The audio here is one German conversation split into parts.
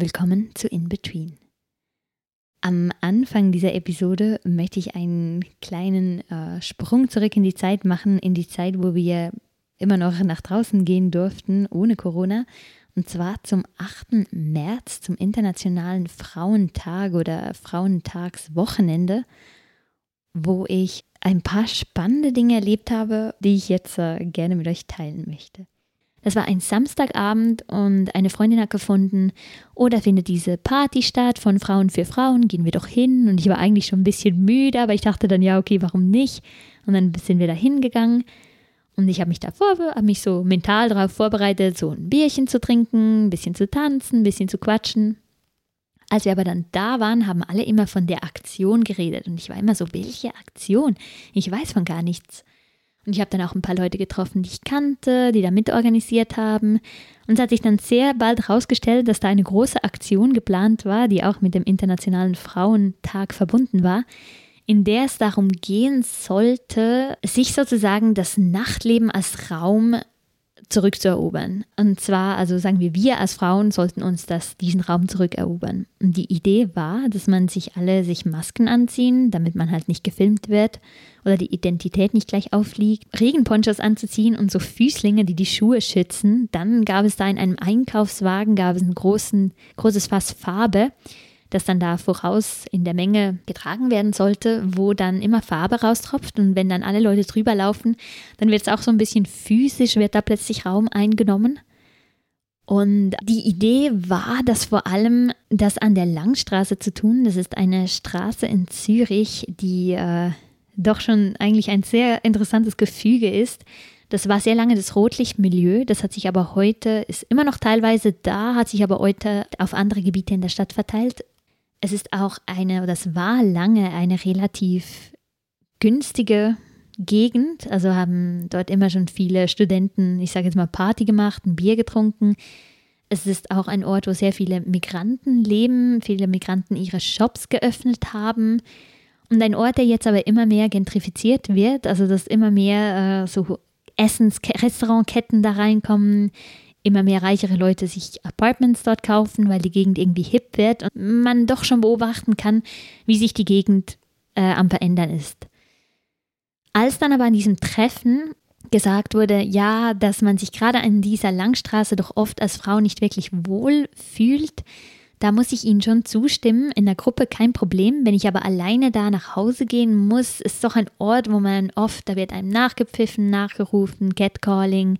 Willkommen zu In Between. Am Anfang dieser Episode möchte ich einen kleinen äh, Sprung zurück in die Zeit machen, in die Zeit, wo wir immer noch nach draußen gehen durften, ohne Corona. Und zwar zum 8. März, zum Internationalen Frauentag oder Frauentagswochenende, wo ich ein paar spannende Dinge erlebt habe, die ich jetzt äh, gerne mit euch teilen möchte. Es war ein Samstagabend und eine Freundin hat gefunden, oh, da findet diese Party statt von Frauen für Frauen, gehen wir doch hin. Und ich war eigentlich schon ein bisschen müde, aber ich dachte dann, ja, okay, warum nicht? Und dann sind wir da hingegangen. Und ich habe mich davor, habe mich so mental darauf vorbereitet, so ein Bierchen zu trinken, ein bisschen zu tanzen, ein bisschen zu quatschen. Als wir aber dann da waren, haben alle immer von der Aktion geredet. Und ich war immer so, welche Aktion? Ich weiß von gar nichts. Und ich habe dann auch ein paar Leute getroffen, die ich kannte, die da mitorganisiert haben. Und es hat sich dann sehr bald herausgestellt, dass da eine große Aktion geplant war, die auch mit dem Internationalen Frauentag verbunden war, in der es darum gehen sollte, sich sozusagen das Nachtleben als Raum zurückzuerobern. Und zwar, also sagen wir, wir als Frauen sollten uns das, diesen Raum zurückerobern. Und die Idee war, dass man sich alle sich Masken anziehen, damit man halt nicht gefilmt wird oder die Identität nicht gleich auffliegt, Regenponchos anzuziehen und so Füßlinge, die die Schuhe schützen. Dann gab es da in einem Einkaufswagen, gab es ein großen, großes Fass Farbe das dann da voraus in der Menge getragen werden sollte, wo dann immer Farbe raustropft und wenn dann alle Leute drüber laufen, dann wird es auch so ein bisschen physisch, wird da plötzlich Raum eingenommen. Und die Idee war, das vor allem das an der Langstraße zu tun. Das ist eine Straße in Zürich, die äh, doch schon eigentlich ein sehr interessantes Gefüge ist. Das war sehr lange das Rotlichtmilieu, das hat sich aber heute, ist immer noch teilweise da, hat sich aber heute auf andere Gebiete in der Stadt verteilt es ist auch eine, oder es war lange eine relativ günstige Gegend. Also haben dort immer schon viele Studenten, ich sage jetzt mal, Party gemacht, ein Bier getrunken. Es ist auch ein Ort, wo sehr viele Migranten leben, viele Migranten ihre Shops geöffnet haben. Und ein Ort, der jetzt aber immer mehr gentrifiziert wird, also dass immer mehr äh, so Essens-, Restaurantketten da reinkommen, immer mehr reichere Leute sich Apartments dort kaufen, weil die Gegend irgendwie hip wird und man doch schon beobachten kann, wie sich die Gegend äh, am Verändern ist. Als dann aber an diesem Treffen gesagt wurde, ja, dass man sich gerade an dieser Langstraße doch oft als Frau nicht wirklich wohl fühlt, da muss ich Ihnen schon zustimmen. In der Gruppe kein Problem. Wenn ich aber alleine da nach Hause gehen muss, ist doch ein Ort, wo man oft, da wird einem nachgepfiffen, nachgerufen, Catcalling,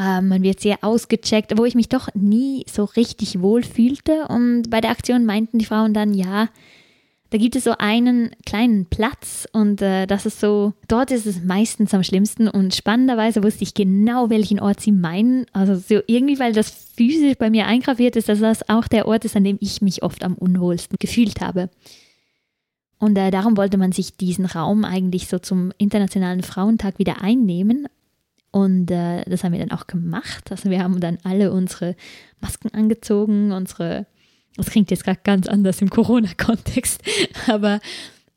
ähm, man wird sehr ausgecheckt, wo ich mich doch nie so richtig wohl fühlte. Und bei der Aktion meinten die Frauen dann, ja, da gibt es so einen kleinen Platz und äh, das ist so, dort ist es meistens am schlimmsten und spannenderweise wusste ich genau, welchen Ort sie meinen. Also so irgendwie, weil das physisch bei mir eingraviert ist, dass das auch der Ort ist, an dem ich mich oft am unwohlsten gefühlt habe. Und äh, darum wollte man sich diesen Raum eigentlich so zum Internationalen Frauentag wieder einnehmen. Und äh, das haben wir dann auch gemacht. Also wir haben dann alle unsere Masken angezogen, unsere, das klingt jetzt gerade ganz anders im Corona-Kontext, aber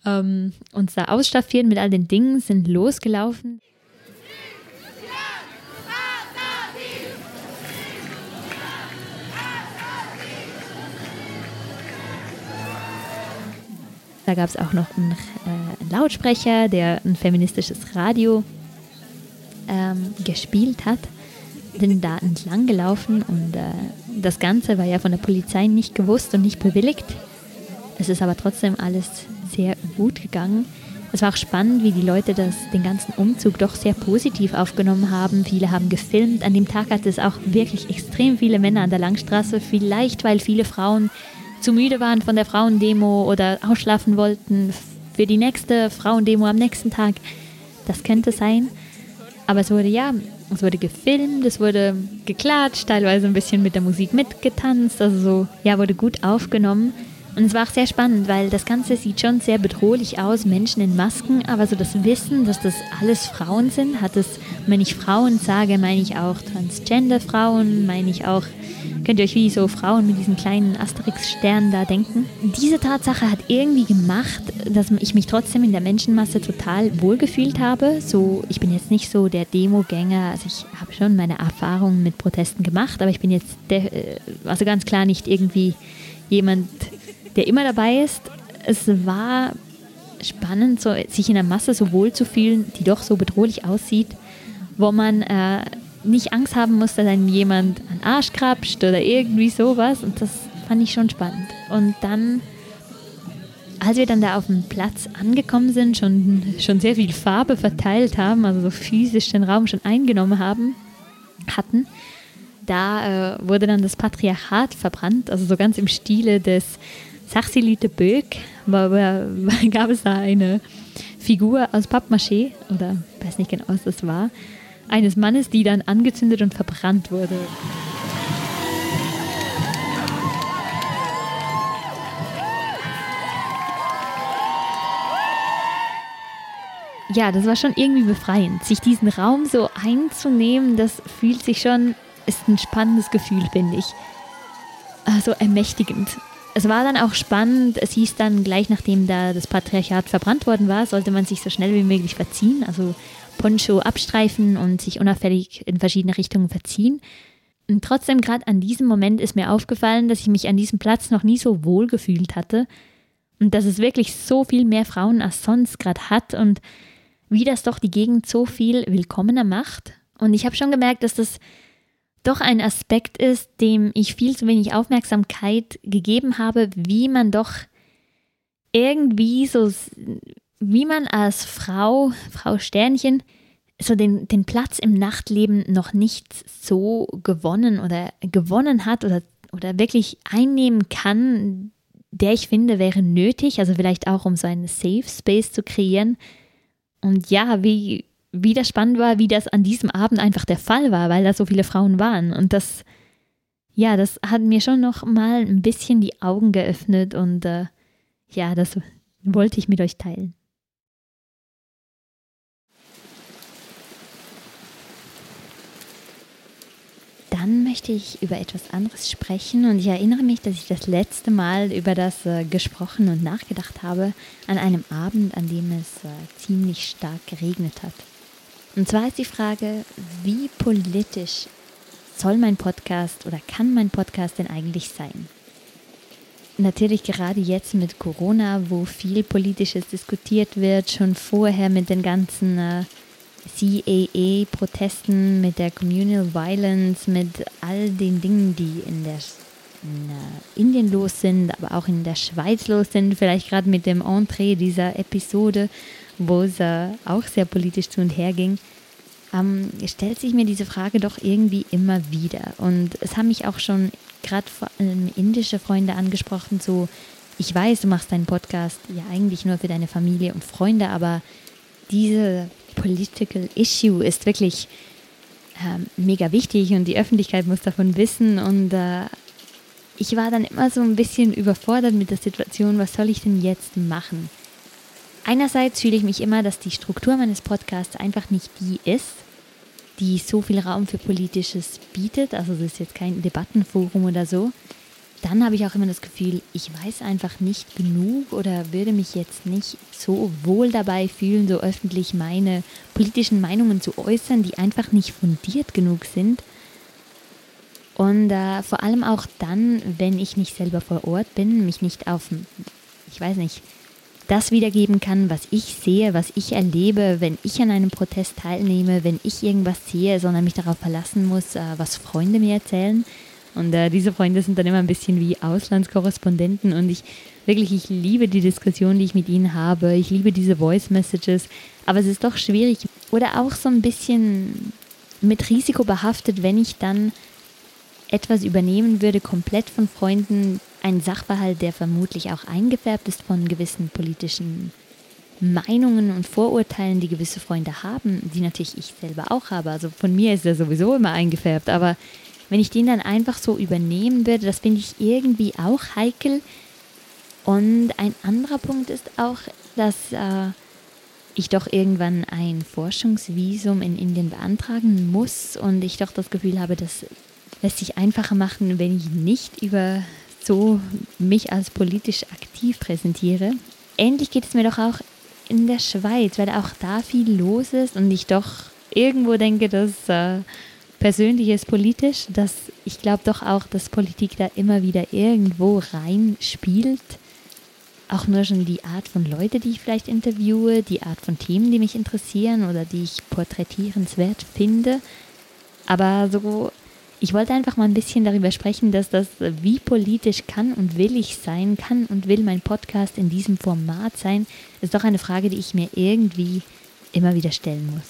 ähm, uns da ausstaffieren mit all den Dingen, sind losgelaufen. Da gab es auch noch einen, äh, einen Lautsprecher, der ein feministisches Radio ähm, gespielt hat, bin da entlang gelaufen und äh, das Ganze war ja von der Polizei nicht gewusst und nicht bewilligt. Es ist aber trotzdem alles sehr gut gegangen. Es war auch spannend, wie die Leute das, den ganzen Umzug doch sehr positiv aufgenommen haben. Viele haben gefilmt. An dem Tag hatte es auch wirklich extrem viele Männer an der Langstraße. Vielleicht, weil viele Frauen zu müde waren von der Frauendemo oder ausschlafen wollten für die nächste Frauendemo am nächsten Tag. Das könnte sein. Aber es wurde ja, es wurde gefilmt, es wurde geklatscht, teilweise ein bisschen mit der Musik mitgetanzt, also so, ja, wurde gut aufgenommen. Und es war auch sehr spannend, weil das Ganze sieht schon sehr bedrohlich aus, Menschen in Masken, aber so das Wissen, dass das alles Frauen sind, hat es, wenn ich Frauen sage, meine ich auch Transgender-Frauen, meine ich auch, könnt ihr euch wie so Frauen mit diesen kleinen Asterix-Sternen da denken. Diese Tatsache hat irgendwie gemacht, dass ich mich trotzdem in der Menschenmasse total wohlgefühlt habe. So, ich bin jetzt nicht so der Demogänger, also ich habe schon meine Erfahrungen mit Protesten gemacht, aber ich bin jetzt, äh, also ganz klar nicht irgendwie jemand, der immer dabei ist. Es war spannend, so, sich in der Masse so wohl zu fühlen, die doch so bedrohlich aussieht, wo man äh, nicht Angst haben muss, dass einem jemand an Arsch krapscht oder irgendwie sowas. Und das fand ich schon spannend. Und dann, als wir dann da auf dem Platz angekommen sind, schon, schon sehr viel Farbe verteilt haben, also so physisch den Raum schon eingenommen haben, hatten, da äh, wurde dann das Patriarchat verbrannt, also so ganz im Stile des Sachsilite Böck gab es da eine Figur aus Pappmaché, oder weiß nicht genau, was das war, eines Mannes, die dann angezündet und verbrannt wurde. Ja, das war schon irgendwie befreiend. Sich diesen Raum so einzunehmen, das fühlt sich schon, ist ein spannendes Gefühl, finde ich. Also ermächtigend es war dann auch spannend. Es hieß dann gleich nachdem da das Patriarchat verbrannt worden war, sollte man sich so schnell wie möglich verziehen, also Poncho abstreifen und sich unauffällig in verschiedene Richtungen verziehen. Und trotzdem, gerade an diesem Moment ist mir aufgefallen, dass ich mich an diesem Platz noch nie so wohl gefühlt hatte und dass es wirklich so viel mehr Frauen als sonst gerade hat und wie das doch die Gegend so viel willkommener macht. Und ich habe schon gemerkt, dass das doch ein Aspekt ist, dem ich viel zu wenig Aufmerksamkeit gegeben habe, wie man doch irgendwie so, wie man als Frau, Frau Sternchen, so den, den Platz im Nachtleben noch nicht so gewonnen oder gewonnen hat oder, oder wirklich einnehmen kann, der ich finde, wäre nötig, also vielleicht auch um so einen Safe Space zu kreieren. Und ja, wie, wieder spannend war, wie das an diesem Abend einfach der Fall war, weil da so viele Frauen waren. Und das, ja, das hat mir schon noch mal ein bisschen die Augen geöffnet und äh, ja, das wollte ich mit euch teilen. Dann möchte ich über etwas anderes sprechen und ich erinnere mich, dass ich das letzte Mal über das äh, gesprochen und nachgedacht habe an einem Abend, an dem es äh, ziemlich stark geregnet hat. Und zwar ist die Frage, wie politisch soll mein Podcast oder kann mein Podcast denn eigentlich sein? Natürlich gerade jetzt mit Corona, wo viel Politisches diskutiert wird, schon vorher mit den ganzen äh, CAA-Protesten, mit der Communal Violence, mit all den Dingen, die in der in äh, Indien los sind, aber auch in der Schweiz los sind, vielleicht gerade mit dem Entree dieser Episode wo es äh, auch sehr politisch zu und her ging, ähm, stellt sich mir diese Frage doch irgendwie immer wieder. Und es haben mich auch schon gerade vor allem indische Freunde angesprochen, so, ich weiß, du machst deinen Podcast ja eigentlich nur für deine Familie und Freunde, aber diese Political Issue ist wirklich ähm, mega wichtig und die Öffentlichkeit muss davon wissen und äh, ich war dann immer so ein bisschen überfordert mit der Situation, was soll ich denn jetzt machen? Einerseits fühle ich mich immer, dass die Struktur meines Podcasts einfach nicht die ist, die so viel Raum für Politisches bietet. Also es ist jetzt kein Debattenforum oder so. Dann habe ich auch immer das Gefühl, ich weiß einfach nicht genug oder würde mich jetzt nicht so wohl dabei fühlen, so öffentlich meine politischen Meinungen zu äußern, die einfach nicht fundiert genug sind. Und äh, vor allem auch dann, wenn ich nicht selber vor Ort bin, mich nicht auf, ich weiß nicht, das wiedergeben kann, was ich sehe, was ich erlebe, wenn ich an einem Protest teilnehme, wenn ich irgendwas sehe, sondern mich darauf verlassen muss, äh, was Freunde mir erzählen. Und äh, diese Freunde sind dann immer ein bisschen wie Auslandskorrespondenten und ich wirklich, ich liebe die Diskussion, die ich mit ihnen habe. Ich liebe diese Voice Messages, aber es ist doch schwierig oder auch so ein bisschen mit Risiko behaftet, wenn ich dann etwas übernehmen würde, komplett von Freunden, ein Sachverhalt, der vermutlich auch eingefärbt ist von gewissen politischen Meinungen und Vorurteilen, die gewisse Freunde haben, die natürlich ich selber auch habe. Also von mir ist er sowieso immer eingefärbt, aber wenn ich den dann einfach so übernehmen würde, das finde ich irgendwie auch heikel, Und ein anderer Punkt ist auch, dass äh, ich doch irgendwann ein Forschungsvisum in Indien beantragen muss und ich doch das Gefühl habe, das lässt sich einfacher machen, wenn ich nicht über so mich als politisch aktiv präsentiere. Ähnlich geht es mir doch auch in der Schweiz, weil auch da viel los ist und ich doch irgendwo denke, dass äh, Persönliches politisch, dass ich glaube doch auch, dass Politik da immer wieder irgendwo reinspielt auch nur schon die Art von Leute, die ich vielleicht interviewe, die Art von Themen, die mich interessieren oder die ich porträtierenswert finde. Aber so, ich wollte einfach mal ein bisschen darüber sprechen, dass das, wie politisch kann und will ich sein, kann und will mein Podcast in diesem Format sein, ist doch eine Frage, die ich mir irgendwie immer wieder stellen muss.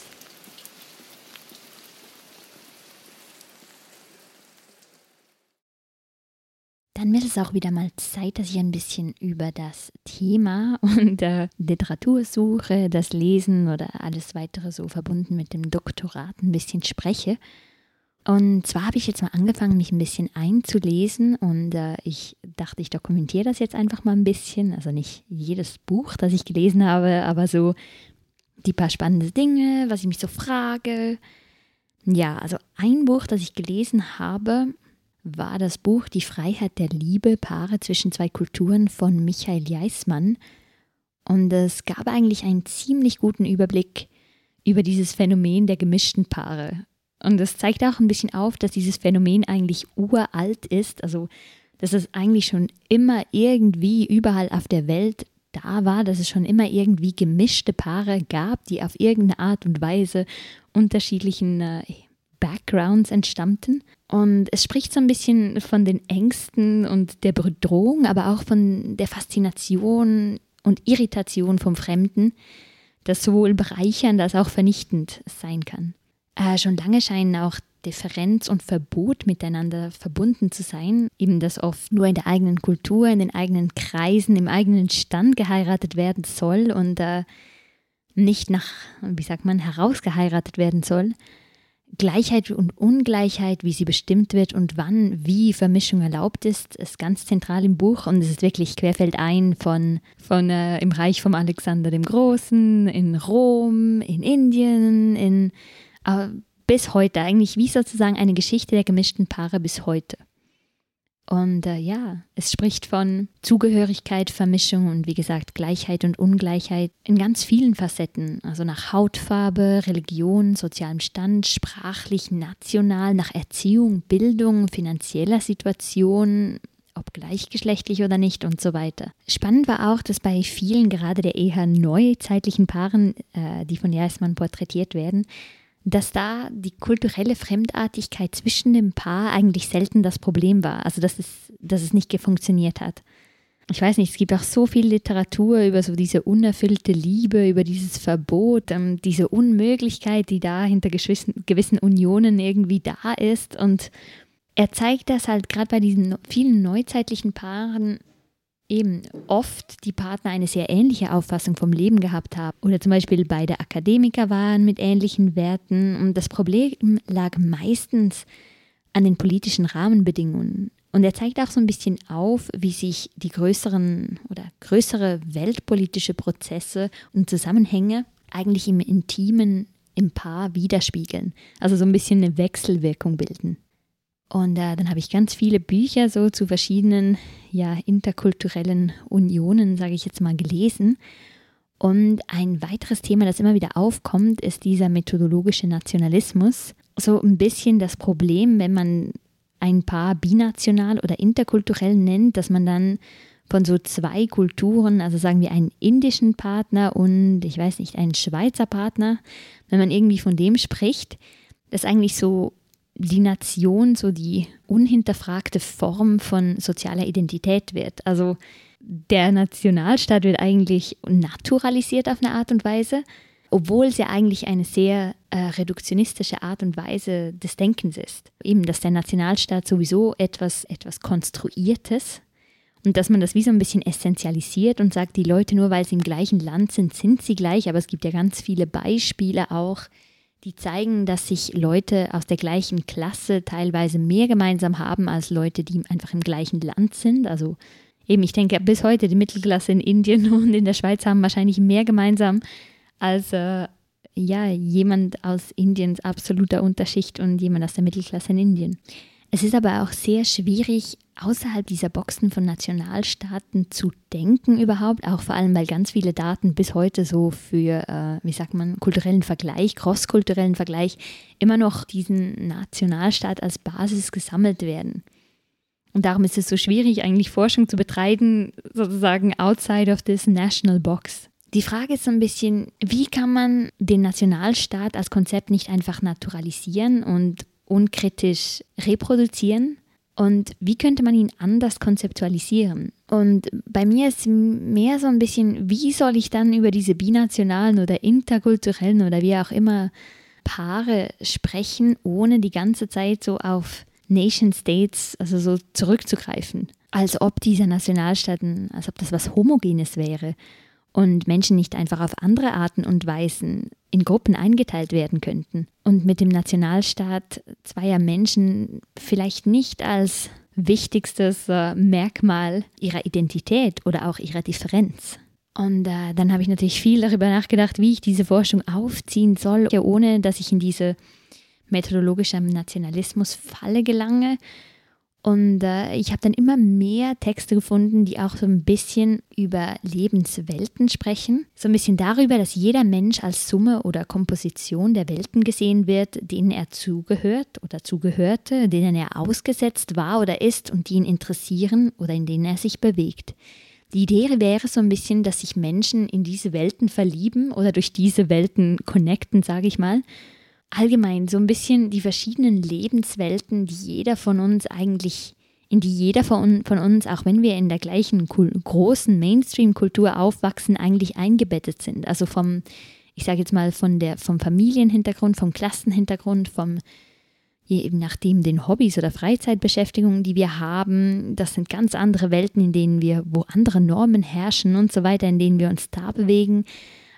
Dann wird es auch wieder mal Zeit, dass ich ein bisschen über das Thema und äh, Literatursuche, das Lesen oder alles weitere so verbunden mit dem Doktorat ein bisschen spreche. Und zwar habe ich jetzt mal angefangen, mich ein bisschen einzulesen und äh, ich dachte, ich dokumentiere das jetzt einfach mal ein bisschen. Also nicht jedes Buch, das ich gelesen habe, aber so die paar spannende Dinge, was ich mich so frage. Ja, also ein Buch, das ich gelesen habe, war das Buch Die Freiheit der Liebe, Paare zwischen zwei Kulturen von Michael Jeismann. Und es gab eigentlich einen ziemlich guten Überblick über dieses Phänomen der gemischten Paare. Und es zeigt auch ein bisschen auf, dass dieses Phänomen eigentlich uralt ist, also dass es eigentlich schon immer irgendwie überall auf der Welt da war, dass es schon immer irgendwie gemischte Paare gab, die auf irgendeine Art und Weise unterschiedlichen äh, Backgrounds entstammten. Und es spricht so ein bisschen von den Ängsten und der Bedrohung, aber auch von der Faszination und Irritation vom Fremden, das sowohl bereichernd als auch vernichtend sein kann. Äh, schon lange scheinen auch Differenz und Verbot miteinander verbunden zu sein, eben dass oft nur in der eigenen Kultur, in den eigenen Kreisen, im eigenen Stand geheiratet werden soll und äh, nicht nach, wie sagt man, herausgeheiratet werden soll. Gleichheit und Ungleichheit, wie sie bestimmt wird und wann, wie Vermischung erlaubt ist, ist ganz zentral im Buch und es ist wirklich querfeldein von, von äh, im Reich von Alexander dem Großen, in Rom, in Indien, in äh, bis heute eigentlich wie sozusagen eine Geschichte der gemischten Paare bis heute. Und äh, ja, es spricht von Zugehörigkeit, Vermischung und wie gesagt Gleichheit und Ungleichheit in ganz vielen Facetten. Also nach Hautfarbe, Religion, sozialem Stand, sprachlich, national, nach Erziehung, Bildung, finanzieller Situation, ob gleichgeschlechtlich oder nicht und so weiter. Spannend war auch, dass bei vielen gerade der eher neuzeitlichen Paaren, äh, die von Jasman porträtiert werden, dass da die kulturelle Fremdartigkeit zwischen dem Paar eigentlich selten das Problem war. Also dass es, dass es nicht funktioniert hat. Ich weiß nicht, es gibt auch so viel Literatur über so diese unerfüllte Liebe, über dieses Verbot, ähm, diese Unmöglichkeit, die da hinter gewissen, Unionen irgendwie da ist. Und er zeigt das halt gerade bei diesen vielen neuzeitlichen Paaren eben oft die Partner eine sehr ähnliche Auffassung vom Leben gehabt haben oder zum Beispiel beide Akademiker waren mit ähnlichen Werten und das Problem lag meistens an den politischen Rahmenbedingungen. Und er zeigt auch so ein bisschen auf, wie sich die größeren oder größere weltpolitische Prozesse und Zusammenhänge eigentlich im Intimen im Paar widerspiegeln. Also so ein bisschen eine Wechselwirkung bilden. Und äh, dann habe ich ganz viele Bücher so zu verschiedenen ja, interkulturellen Unionen, sage ich jetzt mal, gelesen. Und ein weiteres Thema, das immer wieder aufkommt, ist dieser methodologische Nationalismus. So ein bisschen das Problem, wenn man ein Paar binational oder interkulturell nennt, dass man dann von so zwei Kulturen, also sagen wir einen indischen Partner und ich weiß nicht, einen Schweizer Partner, wenn man irgendwie von dem spricht, das eigentlich so die Nation so die unhinterfragte Form von sozialer Identität wird. Also der Nationalstaat wird eigentlich naturalisiert auf eine Art und Weise, obwohl es ja eigentlich eine sehr äh, reduktionistische Art und Weise des Denkens ist. Eben, dass der Nationalstaat sowieso etwas, etwas Konstruiertes und dass man das wie so ein bisschen essentialisiert und sagt, die Leute nur weil sie im gleichen Land sind, sind sie gleich, aber es gibt ja ganz viele Beispiele auch, die zeigen, dass sich Leute aus der gleichen Klasse teilweise mehr gemeinsam haben als Leute, die einfach im gleichen Land sind. Also eben, ich denke, bis heute die Mittelklasse in Indien und in der Schweiz haben wahrscheinlich mehr gemeinsam als äh, ja, jemand aus Indiens absoluter Unterschicht und jemand aus der Mittelklasse in Indien. Es ist aber auch sehr schwierig, außerhalb dieser Boxen von Nationalstaaten zu denken überhaupt, auch vor allem, weil ganz viele Daten bis heute so für, äh, wie sagt man, kulturellen Vergleich, crosskulturellen Vergleich, immer noch diesen Nationalstaat als Basis gesammelt werden. Und darum ist es so schwierig, eigentlich Forschung zu betreiben, sozusagen outside of this national box. Die Frage ist so ein bisschen, wie kann man den Nationalstaat als Konzept nicht einfach naturalisieren und unkritisch reproduzieren? Und wie könnte man ihn anders konzeptualisieren? Und bei mir ist mehr so ein bisschen, wie soll ich dann über diese binationalen oder interkulturellen oder wie auch immer Paare sprechen, ohne die ganze Zeit so auf Nation States, also so zurückzugreifen. Als ob dieser Nationalstaaten, als ob das was Homogenes wäre und Menschen nicht einfach auf andere Arten und Weisen in Gruppen eingeteilt werden könnten. Und mit dem Nationalstaat zweier Menschen vielleicht nicht als wichtigstes äh, Merkmal ihrer Identität oder auch ihrer Differenz. Und äh, dann habe ich natürlich viel darüber nachgedacht, wie ich diese Forschung aufziehen soll, ohne dass ich in diese methodologischer Nationalismus-Falle gelange. Und äh, ich habe dann immer mehr Texte gefunden, die auch so ein bisschen über Lebenswelten sprechen. So ein bisschen darüber, dass jeder Mensch als Summe oder Komposition der Welten gesehen wird, denen er zugehört oder zugehörte, denen er ausgesetzt war oder ist und die ihn interessieren oder in denen er sich bewegt. Die Idee wäre so ein bisschen, dass sich Menschen in diese Welten verlieben oder durch diese Welten connecten, sage ich mal, allgemein so ein bisschen die verschiedenen Lebenswelten, die jeder von uns eigentlich, in die jeder von, von uns, auch wenn wir in der gleichen großen Mainstream-Kultur aufwachsen, eigentlich eingebettet sind. Also vom, ich sage jetzt mal, von der, vom Familienhintergrund, vom Klassenhintergrund, vom eben nachdem den Hobbys oder Freizeitbeschäftigungen, die wir haben, das sind ganz andere Welten, in denen wir, wo andere Normen herrschen und so weiter, in denen wir uns da bewegen,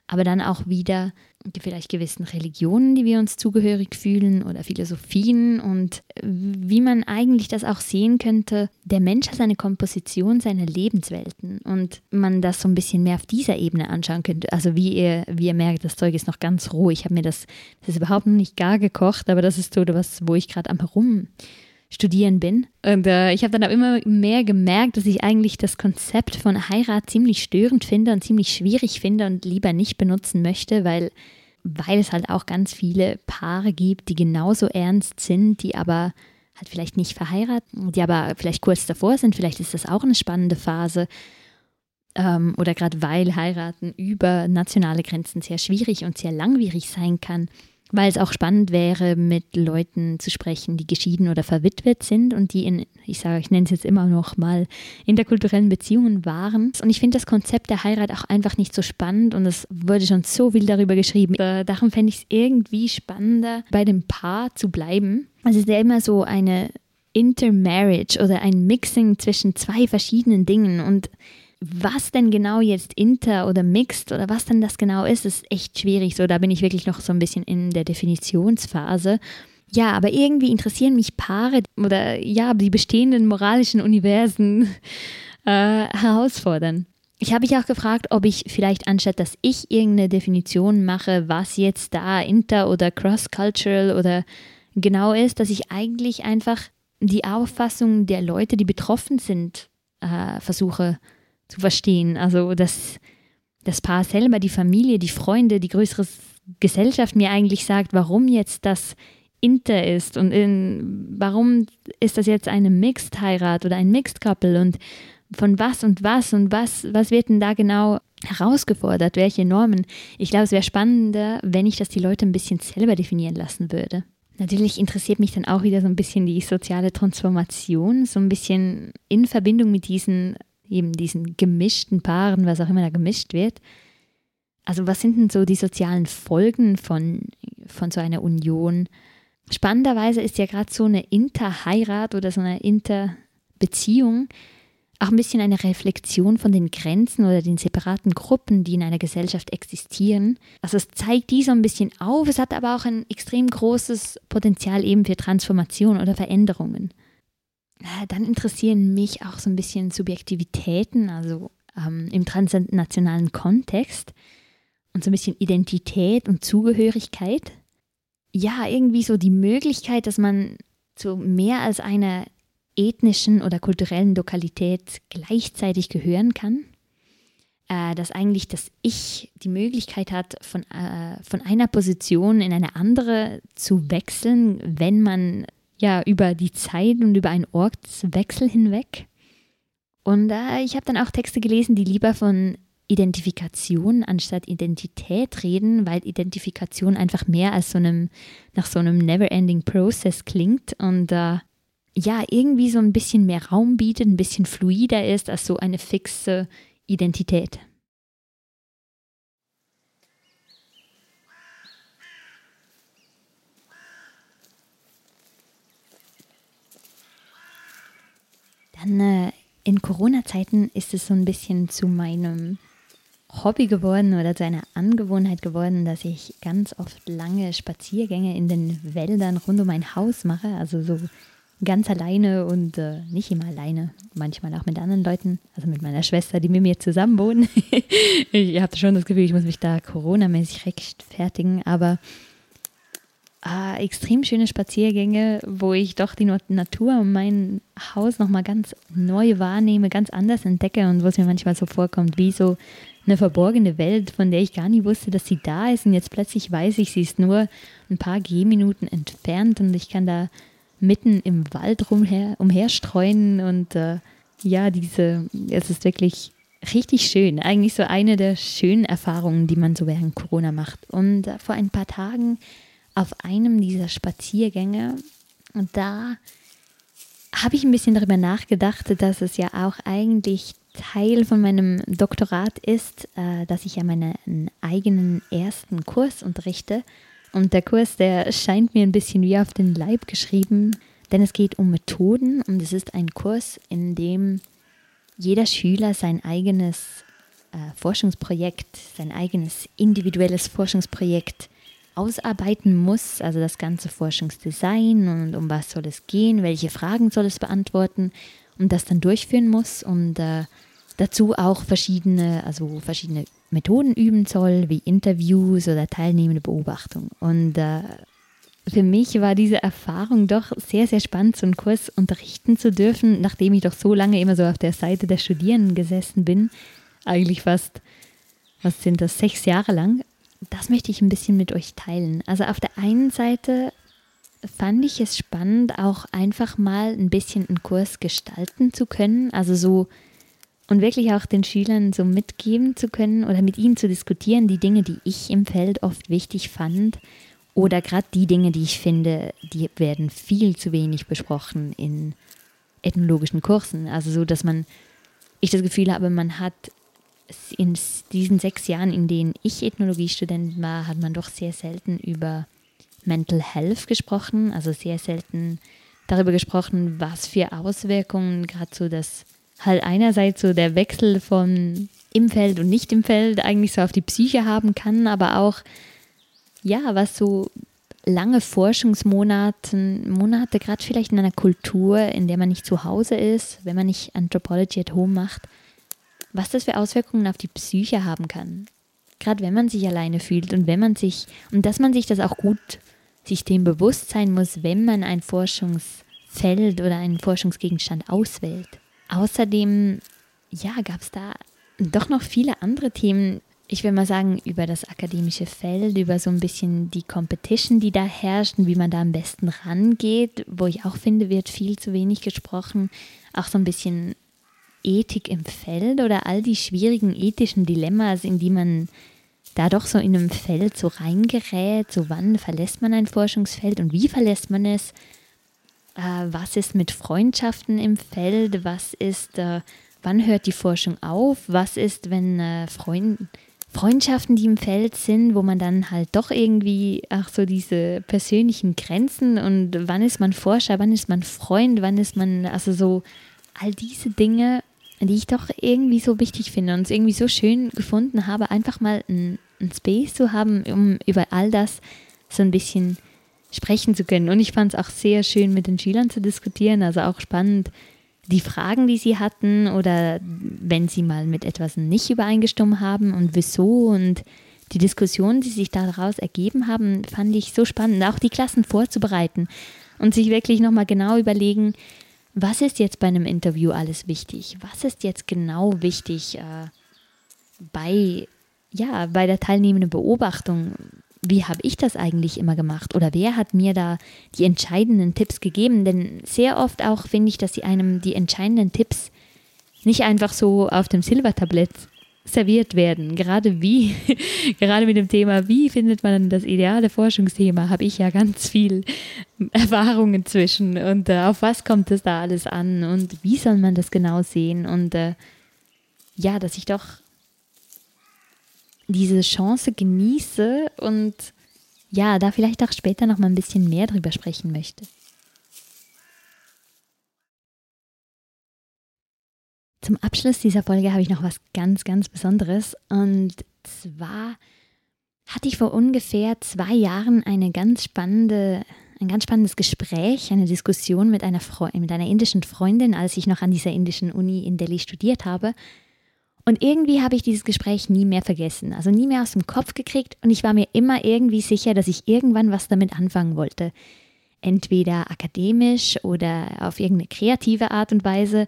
aber dann auch wieder vielleicht gewissen Religionen, die wir uns zugehörig fühlen oder Philosophien und wie man eigentlich das auch sehen könnte, der Mensch hat eine Komposition seiner Lebenswelten und man das so ein bisschen mehr auf dieser Ebene anschauen könnte. Also wie ihr, wie ihr merkt, das Zeug ist noch ganz roh. Ich habe mir das, das ist überhaupt noch nicht gar gekocht, aber das ist so was, wo ich gerade am Herum studieren bin. Und äh, ich habe dann auch immer mehr gemerkt, dass ich eigentlich das Konzept von Heirat ziemlich störend finde und ziemlich schwierig finde und lieber nicht benutzen möchte, weil, weil es halt auch ganz viele Paare gibt, die genauso ernst sind, die aber halt vielleicht nicht verheiraten, die aber vielleicht kurz davor sind. Vielleicht ist das auch eine spannende Phase. Ähm, oder gerade weil heiraten über nationale Grenzen sehr schwierig und sehr langwierig sein kann weil es auch spannend wäre, mit Leuten zu sprechen, die geschieden oder verwitwet sind und die in, ich sage, ich nenne es jetzt immer noch mal, interkulturellen Beziehungen waren. Und ich finde das Konzept der Heirat auch einfach nicht so spannend und es wurde schon so viel darüber geschrieben. Darum fände ich es irgendwie spannender, bei dem Paar zu bleiben. Also es ist ja immer so eine Intermarriage oder ein Mixing zwischen zwei verschiedenen Dingen und was denn genau jetzt inter oder mixed oder was denn das genau ist, ist echt schwierig. So, da bin ich wirklich noch so ein bisschen in der Definitionsphase. Ja, aber irgendwie interessieren mich Paare oder ja, die bestehenden moralischen Universen äh, herausfordern. Ich habe mich auch gefragt, ob ich vielleicht anstatt, dass ich irgendeine Definition mache, was jetzt da inter- oder cross-cultural oder genau ist, dass ich eigentlich einfach die Auffassung der Leute, die betroffen sind, äh, versuche zu verstehen. Also, dass das Paar selber, die Familie, die Freunde, die größere Gesellschaft mir eigentlich sagt, warum jetzt das Inter ist und in, warum ist das jetzt eine Mixed-Heirat oder ein Mixed-Couple und von was und was und was, was wird denn da genau herausgefordert, welche Normen. Ich glaube, es wäre spannender, wenn ich das die Leute ein bisschen selber definieren lassen würde. Natürlich interessiert mich dann auch wieder so ein bisschen die soziale Transformation, so ein bisschen in Verbindung mit diesen eben diesen gemischten Paaren, was auch immer da gemischt wird. Also was sind denn so die sozialen Folgen von, von so einer Union? Spannenderweise ist ja gerade so eine Interheirat oder so eine Interbeziehung auch ein bisschen eine Reflexion von den Grenzen oder den separaten Gruppen, die in einer Gesellschaft existieren. Also es zeigt die so ein bisschen auf, es hat aber auch ein extrem großes Potenzial eben für Transformation oder Veränderungen. Äh, dann interessieren mich auch so ein bisschen Subjektivitäten, also ähm, im transnationalen Kontext und so ein bisschen Identität und Zugehörigkeit. Ja, irgendwie so die Möglichkeit, dass man zu mehr als einer ethnischen oder kulturellen Lokalität gleichzeitig gehören kann. Äh, dass eigentlich das Ich die Möglichkeit hat, von, äh, von einer Position in eine andere zu wechseln, wenn man ja über die Zeit und über einen Ortswechsel hinweg. Und äh, ich habe dann auch Texte gelesen, die lieber von Identifikation anstatt Identität reden, weil Identifikation einfach mehr als so einem, nach so einem never-ending Process klingt und äh, ja, irgendwie so ein bisschen mehr Raum bietet, ein bisschen fluider ist als so eine fixe Identität. Dann äh, in Corona-Zeiten ist es so ein bisschen zu meinem Hobby geworden oder zu einer Angewohnheit geworden, dass ich ganz oft lange Spaziergänge in den Wäldern rund um mein Haus mache. Also so ganz alleine und äh, nicht immer alleine, manchmal auch mit anderen Leuten, also mit meiner Schwester, die mit mir zusammen wohnen. ich habe schon das Gefühl, ich muss mich da Corona-mäßig rechtfertigen, aber äh, extrem schöne Spaziergänge, wo ich doch die Natur um mein Haus nochmal ganz neu wahrnehme, ganz anders entdecke und wo es mir manchmal so vorkommt, wie so eine verborgene Welt, von der ich gar nie wusste, dass sie da ist und jetzt plötzlich weiß ich, sie ist nur ein paar Gehminuten entfernt und ich kann da mitten im Wald rumher, umherstreuen und äh, ja, diese, es ist wirklich richtig schön. Eigentlich so eine der schönen Erfahrungen, die man so während Corona macht. Und äh, vor ein paar Tagen auf einem dieser Spaziergänge, und da habe ich ein bisschen darüber nachgedacht, dass es ja auch eigentlich Teil von meinem Doktorat ist, äh, dass ich ja meinen eigenen ersten Kurs unterrichte. Und der Kurs, der scheint mir ein bisschen wie auf den Leib geschrieben, denn es geht um Methoden und es ist ein Kurs, in dem jeder Schüler sein eigenes äh, Forschungsprojekt, sein eigenes individuelles Forschungsprojekt ausarbeiten muss, also das ganze Forschungsdesign und um was soll es gehen, welche Fragen soll es beantworten und das dann durchführen muss und äh, dazu auch verschiedene, also verschiedene Methoden üben soll, wie Interviews oder teilnehmende Beobachtung. Und äh, für mich war diese Erfahrung doch sehr, sehr spannend, so einen Kurs unterrichten zu dürfen, nachdem ich doch so lange immer so auf der Seite der Studierenden gesessen bin. Eigentlich fast, was sind das, sechs Jahre lang. Das möchte ich ein bisschen mit euch teilen. Also auf der einen Seite fand ich es spannend, auch einfach mal ein bisschen einen Kurs gestalten zu können. Also so und wirklich auch den Schülern so mitgeben zu können oder mit ihnen zu diskutieren, die Dinge, die ich im Feld oft wichtig fand oder gerade die Dinge, die ich finde, die werden viel zu wenig besprochen in ethnologischen Kursen. Also so, dass man, ich das Gefühl habe, man hat in diesen sechs Jahren, in denen ich Ethnologiestudent war, hat man doch sehr selten über Mental Health gesprochen, also sehr selten darüber gesprochen, was für Auswirkungen gerade so das halt einerseits so der Wechsel von im Feld und nicht im Feld eigentlich so auf die Psyche haben kann, aber auch, ja, was so lange Forschungsmonate, Monate, gerade vielleicht in einer Kultur, in der man nicht zu Hause ist, wenn man nicht Anthropology at Home macht, was das für Auswirkungen auf die Psyche haben kann. Gerade wenn man sich alleine fühlt und wenn man sich, und dass man sich das auch gut, sich dem bewusst sein muss, wenn man ein Forschungsfeld oder einen Forschungsgegenstand auswählt. Außerdem, ja, gab es da doch noch viele andere Themen. Ich will mal sagen, über das akademische Feld, über so ein bisschen die Competition, die da herrscht und wie man da am besten rangeht, wo ich auch finde, wird viel zu wenig gesprochen. Auch so ein bisschen Ethik im Feld oder all die schwierigen ethischen Dilemmas, in die man da doch so in einem Feld so reingerät. So wann verlässt man ein Forschungsfeld und wie verlässt man es? äh, was ist mit Freundschaften im Feld, was ist, äh, wann hört die Forschung auf, was ist, wenn äh, Freund, Freundschaften, die im Feld sind, wo man dann halt doch irgendwie auch so diese persönlichen Grenzen und wann ist man Forscher, wann ist man Freund, wann ist man, also so all diese Dinge, die ich doch irgendwie so wichtig finde und es irgendwie so schön gefunden habe, einfach mal ein, ein Space zu haben, um über all das so ein bisschen sprechen zu können. Und ich fand es auch sehr schön, mit den Schülern zu diskutieren, also auch spannend, die Fragen, die sie hatten oder wenn sie mal mit etwas nicht übereingestimmt haben und wieso und die Diskussionen, die sich daraus ergeben haben, fand ich so spannend, auch die Klassen vorzubereiten und sich wirklich nochmal genau überlegen, was ist jetzt bei einem Interview alles wichtig? Was ist jetzt genau wichtig äh, bei, ja, bei der teilnehmenden Beobachtung? Wie habe ich das eigentlich immer gemacht? Oder wer hat mir da die entscheidenden Tipps gegeben? Denn sehr oft auch finde ich, dass sie einem die entscheidenden Tipps nicht einfach so auf dem Silbertablett serviert werden. Gerade wie, gerade mit dem Thema, wie findet man das ideale Forschungsthema, habe ich ja ganz viel Erfahrung inzwischen. Und äh, auf was kommt es da alles an und wie soll man das genau sehen? Und äh, ja, dass ich doch diese Chance genieße und ja, da vielleicht auch später noch mal ein bisschen mehr drüber sprechen möchte. Zum Abschluss dieser Folge habe ich noch was ganz, ganz Besonderes. Und zwar hatte ich vor ungefähr zwei Jahren eine ganz spannende, ein ganz spannendes Gespräch, eine Diskussion mit einer, Fre mit einer indischen Freundin, als ich noch an dieser indischen Uni in Delhi studiert habe. Und irgendwie habe ich dieses Gespräch nie mehr vergessen, also nie mehr aus dem Kopf gekriegt und ich war mir immer irgendwie sicher, dass ich irgendwann was damit anfangen wollte. Entweder akademisch oder auf irgendeine kreative Art und Weise.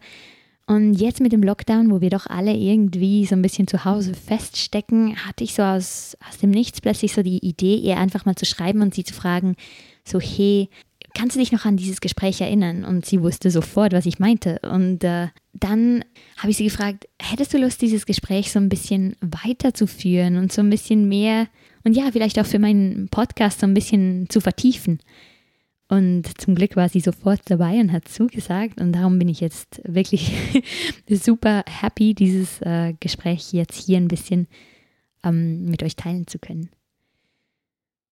Und jetzt mit dem Lockdown, wo wir doch alle irgendwie so ein bisschen zu Hause feststecken, hatte ich so aus, aus dem Nichts plötzlich so die Idee, ihr einfach mal zu schreiben und sie zu fragen, so, hey, kannst du dich noch an dieses Gespräch erinnern? Und sie wusste sofort, was ich meinte. Und äh, dann habe ich sie gefragt, hättest du Lust, dieses Gespräch so ein bisschen weiterzuführen und so ein bisschen mehr und ja, vielleicht auch für meinen Podcast so ein bisschen zu vertiefen? Und zum Glück war sie sofort dabei und hat zugesagt. Und darum bin ich jetzt wirklich super happy, dieses äh, Gespräch jetzt hier ein bisschen ähm, mit euch teilen zu können.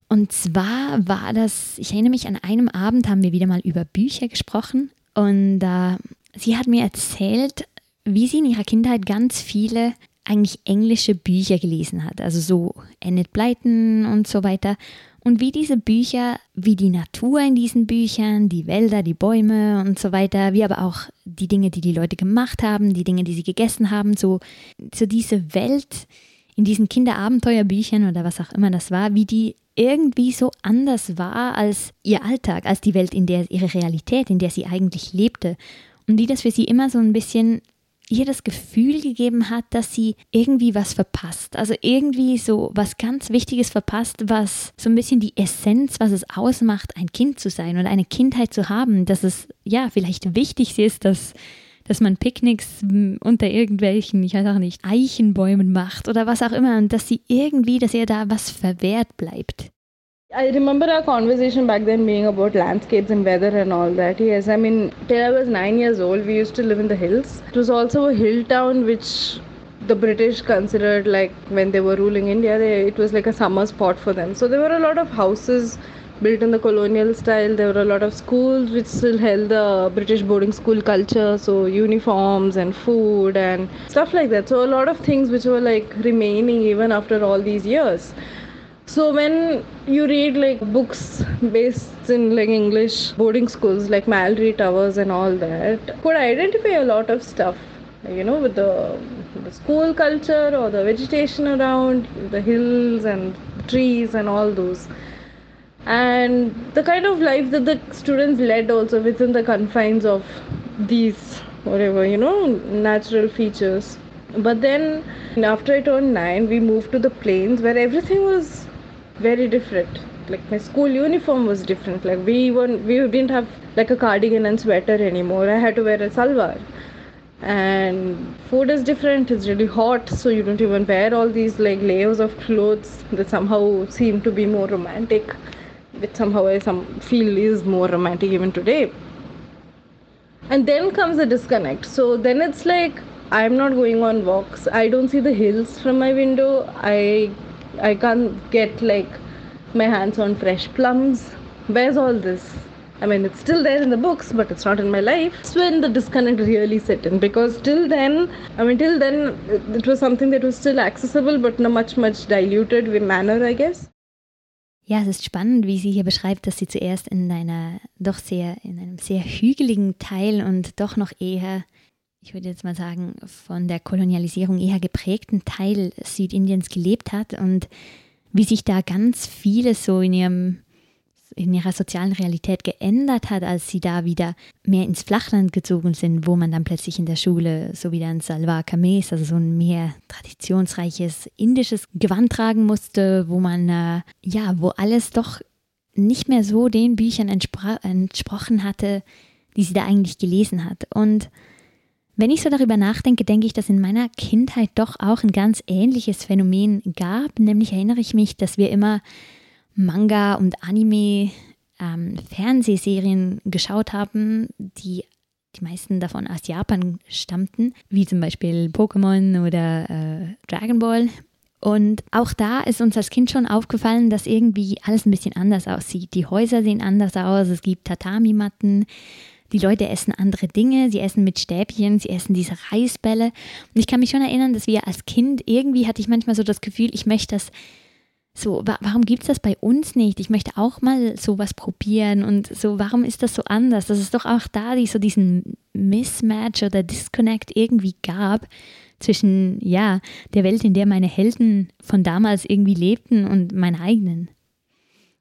Und zwar war das, ich erinnere mich, an einem Abend haben wir wieder mal über Bücher gesprochen. Und äh, sie hat mir erzählt, wie sie in ihrer Kindheit ganz viele eigentlich englische Bücher gelesen hat. Also so Enid Blyton und so weiter und wie diese Bücher, wie die Natur in diesen Büchern, die Wälder, die Bäume und so weiter, wie aber auch die Dinge, die die Leute gemacht haben, die Dinge, die sie gegessen haben, so, so diese Welt in diesen Kinderabenteuerbüchern oder was auch immer das war, wie die irgendwie so anders war als ihr Alltag, als die Welt, in der ihre Realität, in der sie eigentlich lebte. Und die das für sie immer so ein bisschen ihr das Gefühl gegeben hat, dass sie irgendwie was verpasst. Also irgendwie so was ganz Wichtiges verpasst, was so ein bisschen die Essenz, was es ausmacht, ein Kind zu sein und eine Kindheit zu haben, dass es ja vielleicht wichtig ist, dass dass man Picknicks unter irgendwelchen, ich weiß auch nicht, Eichenbäumen macht oder was auch immer und dass sie irgendwie, dass ihr da was verwehrt bleibt. I remember our conversation back then being about landscapes and weather and all that. Yes, I mean, till I was nine years old, we used to live in the hills. It was also a hill town, which the British considered like when they were ruling India, they, it was like a summer spot for them. So there were a lot of houses built in the colonial style. There were a lot of schools which still held the British boarding school culture, so uniforms and food and stuff like that. So a lot of things which were like remaining even after all these years. So when you read like books based in like English boarding schools like Mallory Towers and all that, could identify a lot of stuff, you know, with the, the school culture or the vegetation around, the hills and trees and all those. And the kind of life that the students led also within the confines of these whatever, you know, natural features. But then after I turned nine, we moved to the plains where everything was very different. Like my school uniform was different. Like we weren't we didn't have like a cardigan and sweater anymore. I had to wear a salwar. And food is different. It's really hot so you don't even wear all these like layers of clothes that somehow seem to be more romantic which somehow i some feel is more romantic even today. And then comes the disconnect. So then it's like i'm not going on walks. I don't see the hills from my window. I I can't get like my hands on fresh plums. Where's all this? I mean, it's still there in the books, but it's not in my life. It's when the disconnect really set in because till then, I mean, till then, it was something that was still accessible, but in a much, much diluted manner, I guess. Ja, es ist spannend, wie sie hier beschreibt, dass sie zuerst in einer doch sehr, in einem sehr hügeligen Teil und doch noch eher, ich würde jetzt mal sagen, von der Kolonialisierung eher geprägten Teil Südindiens gelebt hat und wie sich da ganz vieles so in ihrem in ihrer sozialen Realität geändert hat, als sie da wieder mehr ins Flachland gezogen sind, wo man dann plötzlich in der Schule so wieder ein Salwar Kameez, also so ein mehr traditionsreiches indisches Gewand tragen musste, wo man, äh, ja, wo alles doch nicht mehr so den Büchern entsprochen hatte, die sie da eigentlich gelesen hat. Und wenn ich so darüber nachdenke, denke ich, dass in meiner Kindheit doch auch ein ganz ähnliches Phänomen gab. Nämlich erinnere ich mich, dass wir immer Manga und Anime ähm, Fernsehserien geschaut haben, die die meisten davon aus Japan stammten, wie zum Beispiel Pokémon oder äh, Dragon Ball. Und auch da ist uns als Kind schon aufgefallen, dass irgendwie alles ein bisschen anders aussieht. Die Häuser sehen anders aus, es gibt Tatami-Matten, die Leute essen andere Dinge, sie essen mit Stäbchen, sie essen diese Reisbälle. Und ich kann mich schon erinnern, dass wir als Kind irgendwie hatte ich manchmal so das Gefühl, ich möchte das so, wa warum gibt es das bei uns nicht? Ich möchte auch mal sowas probieren und so, warum ist das so anders? Dass es doch auch da die, so diesen Mismatch oder Disconnect irgendwie gab zwischen, ja, der Welt, in der meine Helden von damals irgendwie lebten und meiner eigenen.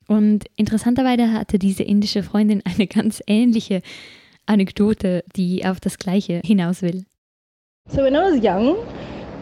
Und interessanterweise hatte diese indische Freundin eine ganz ähnliche Anekdote, die auf das Gleiche hinaus will. So when I was young,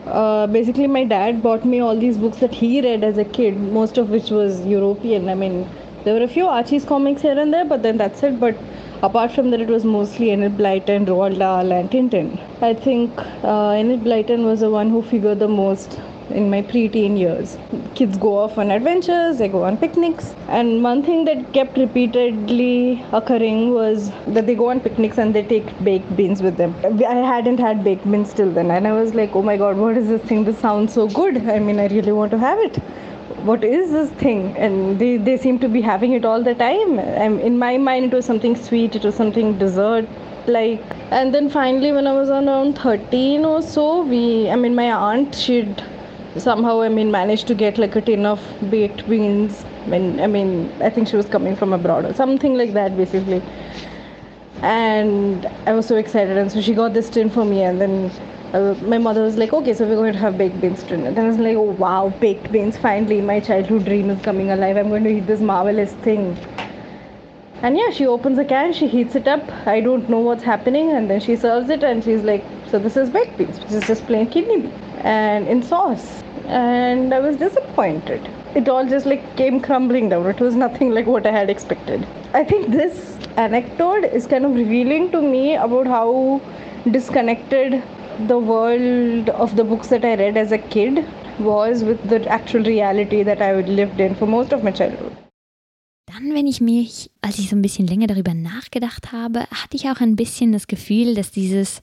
uh, basically my dad bought me all these books that he read as a kid, most of which was European. I mean, there were a few Archie's comics here and there, but then that's it. But apart from that, it was mostly Enid Blyton, Roald Dahl, and Tintin. I think uh, Enid Blyton was the one who figured the most in my preteen years. Kids go off on adventures, they go on picnics, and one thing that kept repeatedly occurring was that they go on picnics and they take baked beans with them. I hadn't had baked beans till then, and I was like, oh my god, what is this thing? This sounds so good. I mean, I really want to have it. What is this thing? And they, they seem to be having it all the time. And in my mind, it was something sweet, it was something dessert like and then finally when i was around 13 or so we i mean my aunt she'd somehow I mean managed to get like a tin of baked beans when I mean I think she was coming from abroad or something like that basically. And I was so excited and so she got this tin for me and then uh, my mother was like okay so we're going to have baked beans tonight. And then I was like oh wow baked beans finally my childhood dream is coming alive. I'm going to eat this marvelous thing. And yeah she opens a can she heats it up I don't know what's happening and then she serves it and she's like so this is baked beans which is just plain kidney beans and in sauce and I was disappointed. It all just like came crumbling down. It was nothing like what I had expected. I think this anecdote is kind of revealing to me about how disconnected the world of the books that I read as a kid was with the actual reality that I lived in for most of my childhood. Dann, wenn ich mich, als ich so ein bisschen länger darüber nachgedacht habe, hatte ich auch ein bisschen das Gefühl, dass dieses,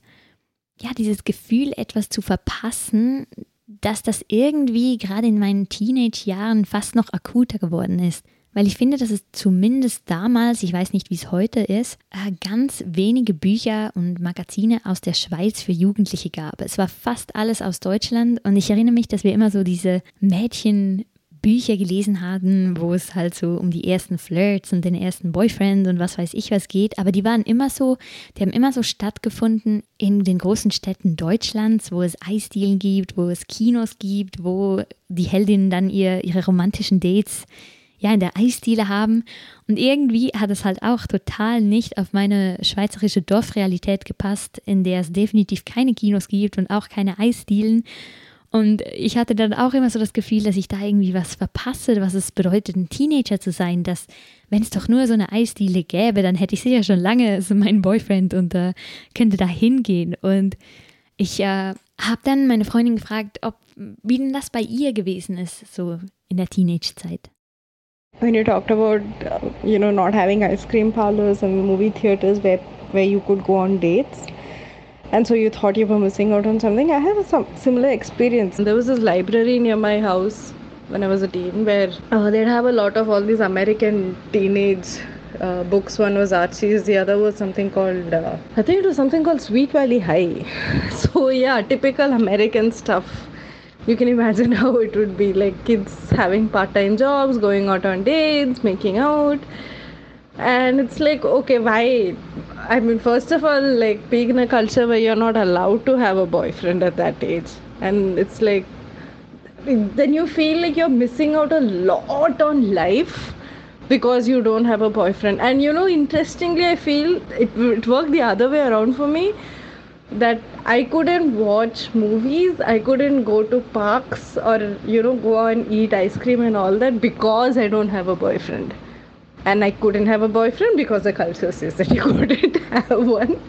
ja, dieses Gefühl, etwas zu verpassen, dass das irgendwie gerade in meinen Teenage-Jahren fast noch akuter geworden ist. Weil ich finde, dass es zumindest damals, ich weiß nicht, wie es heute ist, äh, ganz wenige Bücher und Magazine aus der Schweiz für Jugendliche gab. Es war fast alles aus Deutschland und ich erinnere mich, dass wir immer so diese Mädchen Bücher gelesen hatten, wo es halt so um die ersten Flirts und den ersten Boyfriend und was weiß ich was geht. Aber die waren immer so, die haben immer so stattgefunden in den großen Städten Deutschlands, wo es Eisdielen gibt, wo es Kinos gibt, wo die Heldinnen dann ihr, ihre romantischen Dates ja in der Eisdiele haben. Und irgendwie hat es halt auch total nicht auf meine schweizerische Dorfrealität gepasst, in der es definitiv keine Kinos gibt und auch keine Eisdielen. Und ich hatte dann auch immer so das Gefühl, dass ich da irgendwie was verpasse, was es bedeutet, ein Teenager zu sein, dass wenn es doch nur so eine Eisdiele gäbe, dann hätte ich sicher schon lange so meinen Boyfriend und äh, könnte da hingehen. Und ich äh, habe dann meine Freundin gefragt, ob wie denn das bei ihr gewesen ist, so in der Teenage-Zeit. When you talked about, you know, not having ice cream parlors and movie theaters where, where you could go on dates, and so you thought you were missing out on something. I have a similar experience. There was this library near my house when I was a teen where uh, they'd have a lot of all these American teenage uh, books. One was Archie's, the other was something called, uh, I think it was something called Sweet Valley High. so, yeah, typical American stuff. you can imagine how it would be like kids having part-time jobs going out on dates making out and it's like okay why i mean first of all like being in a culture where you're not allowed to have a boyfriend at that age. And it's like then you feel like you're missing out a lot on life because you don't have a boyfriend. And you know interestingly i feel it, it worked the other way around for me that i couldn't watch movies i couldn't go to parks or you know go and eat ice cream and all that because i don't have a boyfriend and i couldn't have a boyfriend because the culture says that you couldn't have one.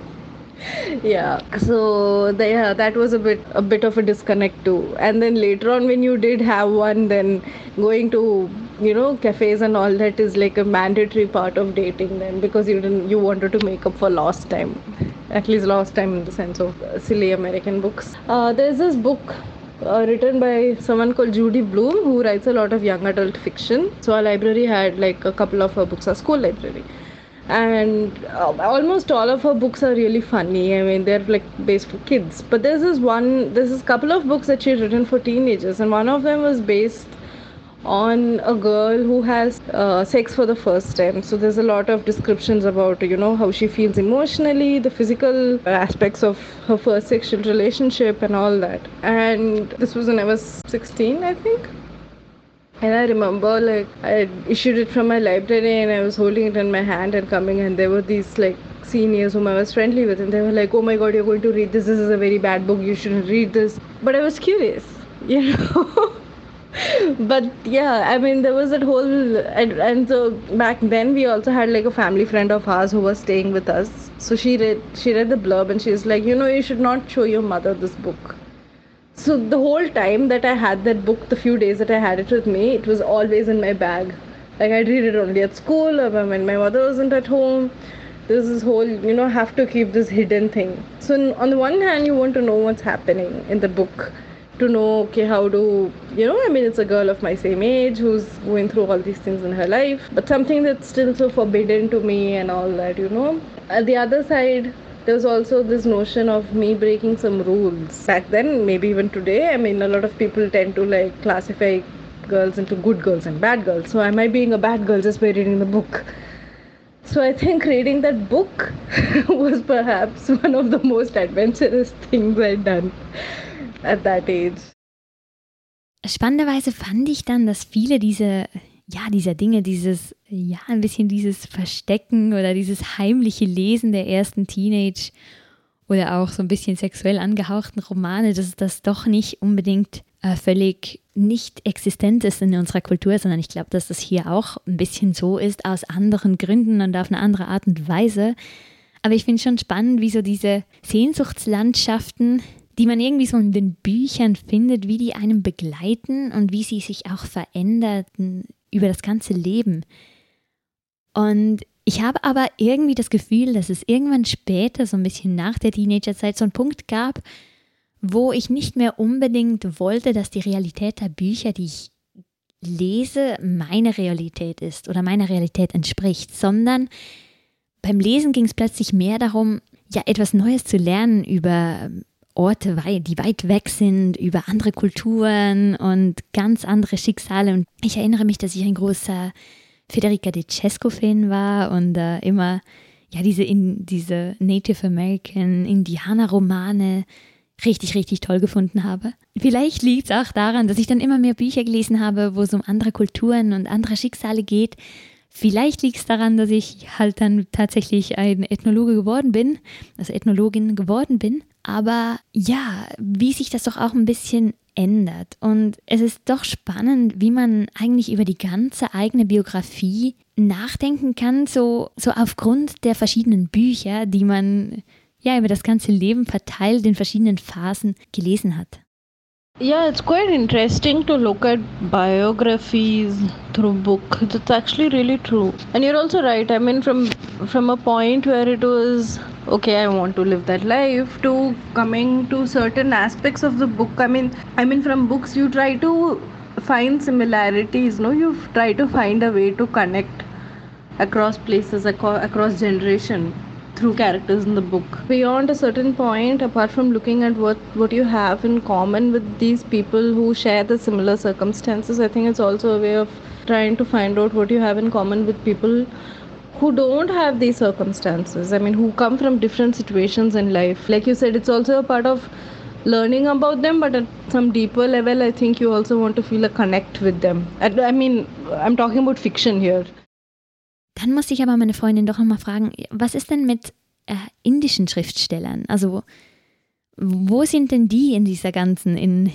Yeah so the, yeah that was a bit a bit of a disconnect too. And then later on when you did have one then going to you know cafes and all that is like a mandatory part of dating then because you didn't you wanted to make up for lost time at least lost time in the sense of silly american books. Uh, there's this book uh, written by someone called Judy Blume, who writes a lot of young adult fiction. So our library had like a couple of her books, our school library. And uh, almost all of her books are really funny. I mean they're like based for kids. But there's this one there's this couple of books that she's written for teenagers and one of them was based on a girl who has uh, sex for the first time. So there's a lot of descriptions about you know how she feels emotionally the physical aspects of her first sexual relationship and all that. And this was when i was 16 i think. And I remember like I issued it from my library and I was holding it in my hand and coming and there were these like seniors whom I was friendly with and they were like, Oh my god, you're going to read this, this is a very bad book, you shouldn't read this. But I was curious, you know. But yeah, I mean there was that whole and, and so back then we also had like a family friend of ours who was staying with us. So she read she read the blurb and she's like, you know, you should not show your mother this book so the whole time that I had that book, the few days that I had it with me, it was always in my bag. Like I'd read it only at school or when my mother wasn't at home. There's this whole, you know, have to keep this hidden thing. So on the one hand, you want to know what's happening in the book, to know okay how to, you know, I mean, it's a girl of my same age who's going through all these things in her life, but something that's still so forbidden to me and all that, you know. At the other side, there was also this notion of me breaking some rules. Back then maybe even today i mean a lot of people tend to like classify girls into good girls and bad girls. So am i being a bad girl just by reading the book? So i think reading that book was perhaps one of the most adventurous things i'd done at that age Spannenderweise fand ich dann, dass viele diese ja, dieser Dinge, dieses, ja, ein bisschen dieses Verstecken oder dieses heimliche Lesen der ersten Teenage oder auch so ein bisschen sexuell angehauchten Romane, dass das doch nicht unbedingt äh, völlig nicht existent ist in unserer Kultur, sondern ich glaube, dass das hier auch ein bisschen so ist, aus anderen Gründen und auf eine andere Art und Weise. Aber ich finde schon spannend, wie so diese Sehnsuchtslandschaften, die man irgendwie so in den Büchern findet, wie die einem begleiten und wie sie sich auch veränderten über das ganze Leben. Und ich habe aber irgendwie das Gefühl, dass es irgendwann später, so ein bisschen nach der Teenagerzeit, so einen Punkt gab, wo ich nicht mehr unbedingt wollte, dass die Realität der Bücher, die ich lese, meine Realität ist oder meiner Realität entspricht, sondern beim Lesen ging es plötzlich mehr darum, ja, etwas Neues zu lernen über Orte, die weit weg sind, über andere Kulturen und ganz andere Schicksale. Und ich erinnere mich, dass ich ein großer Federica de Cesco-Fan war und äh, immer ja diese, in, diese Native American Indianer-Romane richtig, richtig toll gefunden habe. Vielleicht liegt es auch daran, dass ich dann immer mehr Bücher gelesen habe, wo es um andere Kulturen und andere Schicksale geht. Vielleicht liegt es daran, dass ich halt dann tatsächlich ein Ethnologe geworden bin, also Ethnologin geworden bin. Aber ja, wie sich das doch auch ein bisschen ändert. Und es ist doch spannend, wie man eigentlich über die ganze eigene Biografie nachdenken kann, so, so aufgrund der verschiedenen Bücher, die man ja über das ganze Leben verteilt in verschiedenen Phasen gelesen hat. Yeah, it's quite interesting to look at biographies through book. That's actually really true. And you're also right. I mean from from a point where it was okay, I want to live that life to coming to certain aspects of the book. I mean I mean from books you try to find similarities, no? You try to find a way to connect across places across generation through characters in the book. Beyond a certain point, apart from looking at what, what you have in common with these people who share the similar circumstances, I think it's also a way of trying to find out what you have in common with people who don't have these circumstances. I mean, who come from different situations in life. Like you said, it's also a part of learning about them, but at some deeper level, I think you also want to feel a connect with them. I mean, I'm talking about fiction here. Dann muss ich aber meine Freundin doch nochmal fragen, was ist denn mit äh, indischen Schriftstellern? Also wo sind denn die in dieser ganzen, in,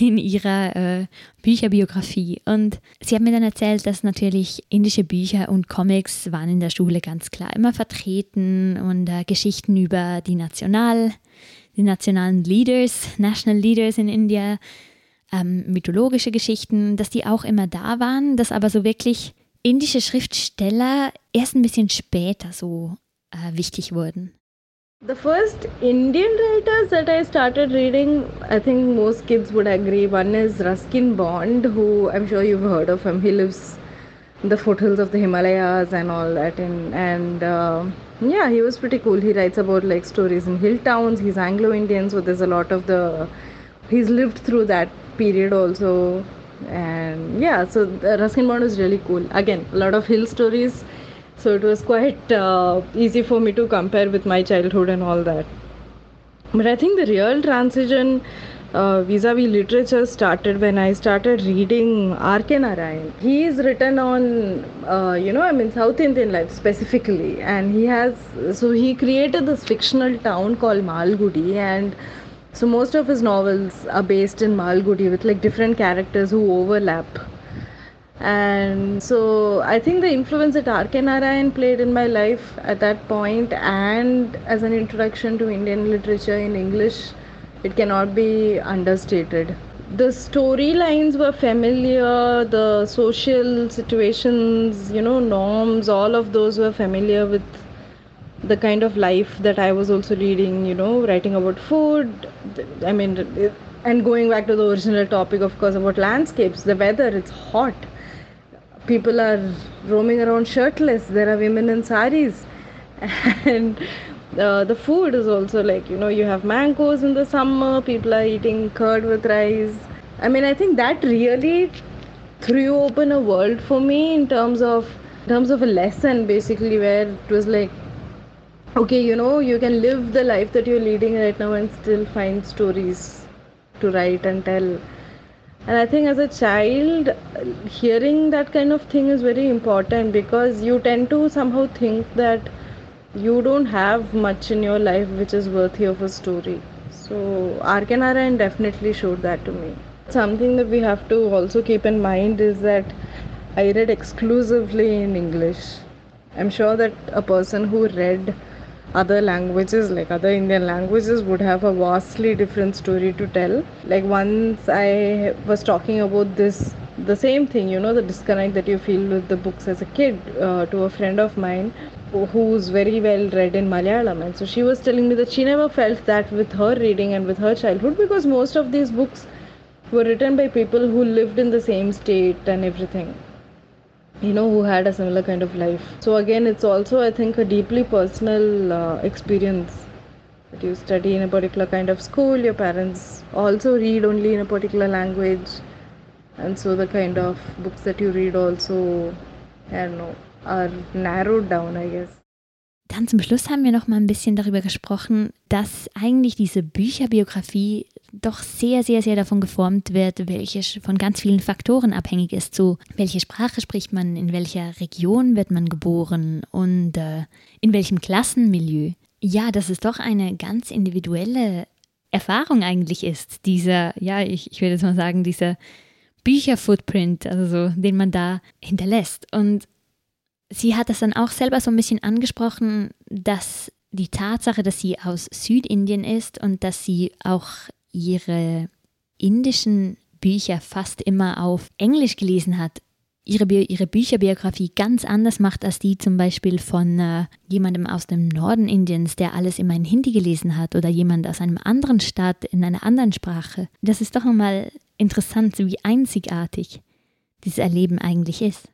in ihrer äh, Bücherbiografie? Und sie hat mir dann erzählt, dass natürlich indische Bücher und Comics waren in der Schule ganz klar immer vertreten und äh, Geschichten über die National, die nationalen Leaders, National Leaders in India, ähm, mythologische Geschichten, dass die auch immer da waren, dass aber so wirklich indische Schriftsteller erst ein bisschen später so äh, wichtig wurden. The first Indian writers that I started reading, I think most kids would agree. One is Ruskin Bond, who I'm sure you've heard of him. He lives in the foothills of the Himalayas and all that. And, and uh, yeah, he was pretty cool. He writes about like stories in hill towns. He's Anglo Indian, so there's a lot of the. He's lived through that period also. And yeah, so Ruskin Bond is really cool. Again, a lot of hill stories so it was quite uh, easy for me to compare with my childhood and all that. But I think the real transition uh, vis-a-vis literature started when I started reading R.K. Narayan. He is written on, uh, you know, I mean South Indian life specifically, and he has so he created this fictional town called Malgudi, and so most of his novels are based in Malgudi with like different characters who overlap and so I think the influence that R.K. Narayan played in my life at that point and as an introduction to Indian literature in English, it cannot be understated. The storylines were familiar, the social situations, you know, norms, all of those were familiar with the kind of life that I was also leading, you know, writing about food. I mean, and going back to the original topic, of course, about landscapes, the weather, it's hot people are roaming around shirtless there are women in saris and uh, the food is also like you know you have mangoes in the summer people are eating curd with rice i mean i think that really threw open a world for me in terms of in terms of a lesson basically where it was like okay you know you can live the life that you're leading right now and still find stories to write and tell and i think as a child hearing that kind of thing is very important because you tend to somehow think that you don't have much in your life which is worthy of a story so R.K. Narayan definitely showed that to me something that we have to also keep in mind is that I read exclusively in English. I'm sure that a person who read other languages like other indian languages would have a vastly different story to tell. Like once i was talking about this the same thing you know the disconnect that you feel with the books as a kid uh, to a friend of mine who's very well read in malayalam. And so she was telling me that she never felt that with her reading and with her childhood because most of these books were written by people who lived in the same state and everything you know who had a similar kind of life. So again it's also i think a deeply personal uh, experience that you study in a particular kind of school your parents also read only in a particular language and so the kind of books that you read also i don't know are narrowed down i guess Dann zum Schluss haben wir noch mal ein bisschen darüber gesprochen, dass eigentlich diese Bücherbiografie doch sehr, sehr, sehr davon geformt wird, welche von ganz vielen Faktoren abhängig ist. So, welche Sprache spricht man, in welcher Region wird man geboren und äh, in welchem Klassenmilieu. Ja, dass es doch eine ganz individuelle Erfahrung eigentlich ist, dieser, ja, ich, ich würde jetzt mal sagen, dieser Bücherfootprint, also so, den man da hinterlässt. Und sie hat das dann auch selber so ein bisschen angesprochen, dass die Tatsache, dass sie aus Südindien ist und dass sie auch ihre indischen Bücher fast immer auf Englisch gelesen hat, ihre, Bi ihre Bücherbiografie ganz anders macht als die zum Beispiel von äh, jemandem aus dem Norden Indiens, der alles immer in Hindi gelesen hat oder jemand aus einem anderen Staat in einer anderen Sprache. Das ist doch nochmal interessant, wie einzigartig dieses Erleben eigentlich ist.